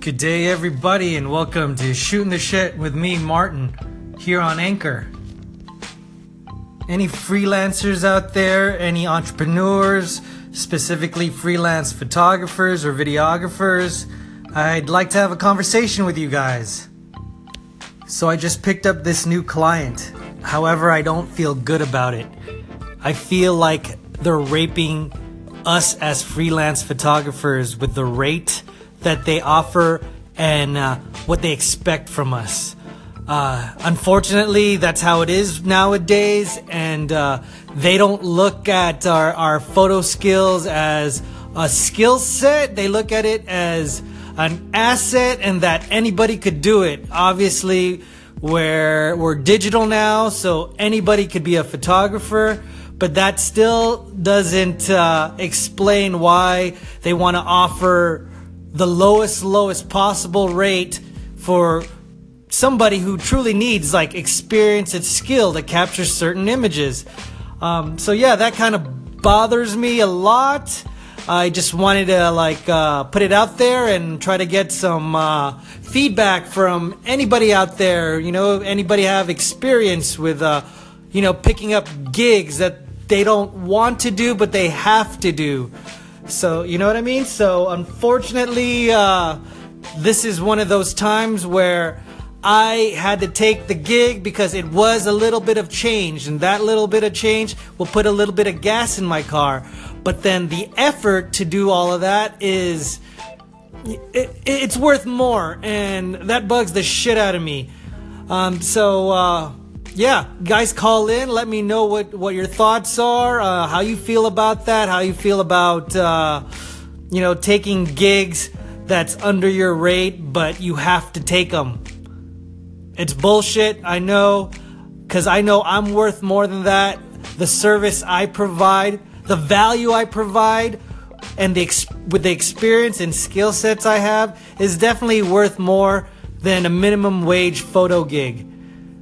Good day, everybody, and welcome to Shooting the Shit with me, Martin, here on Anchor. Any freelancers out there, any entrepreneurs, specifically freelance photographers or videographers, I'd like to have a conversation with you guys. So I just picked up this new client. However, I don't feel good about it. I feel like they're raping us as freelance photographers with the rate that they offer and uh, what they expect from us. Uh, unfortunately, that's how it is nowadays, and uh, they don't look at our, our photo skills as a skill set. They look at it as an asset and that anybody could do it. Obviously, we're, we're digital now, so anybody could be a photographer but that still doesn't uh, explain why they want to offer the lowest, lowest possible rate for somebody who truly needs like experience and skill to capture certain images. Um, so yeah, that kind of bothers me a lot. I just wanted to like uh, put it out there and try to get some uh, feedback from anybody out there. You know, anybody have experience with, uh, you know, picking up gigs that they don't want to do, but they have to do. So, you know what I mean? So, unfortunately, uh, this is one of those times where I had to take the gig because it was a little bit of change, and that little bit of change will put a little bit of gas in my car. But then the effort to do all of that is. It, it's worth more, and that bugs the shit out of me. Um, so, uh, yeah, guys, call in. Let me know what, what your thoughts are, uh, how you feel about that, how you feel about, uh, you know, taking gigs that's under your rate, but you have to take them. It's bullshit, I know, because I know I'm worth more than that. The service I provide, the value I provide, and the ex- with the experience and skill sets I have is definitely worth more than a minimum wage photo gig.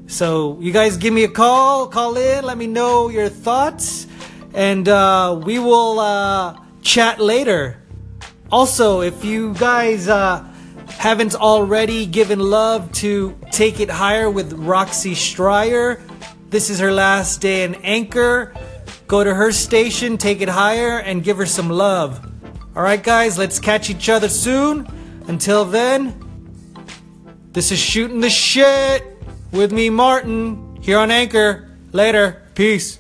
So you guys give me a call, call in, let me know your thoughts, and uh, we will uh, chat later. Also, if you guys uh, haven't already given love to Take It Higher with Roxy Stryer, this is her last day in Anchor. Go to her station, Take It Higher, and give her some love. Alright, guys, let's catch each other soon. Until then, this is Shooting the Shit with me, Martin, here on Anchor. Later. Peace.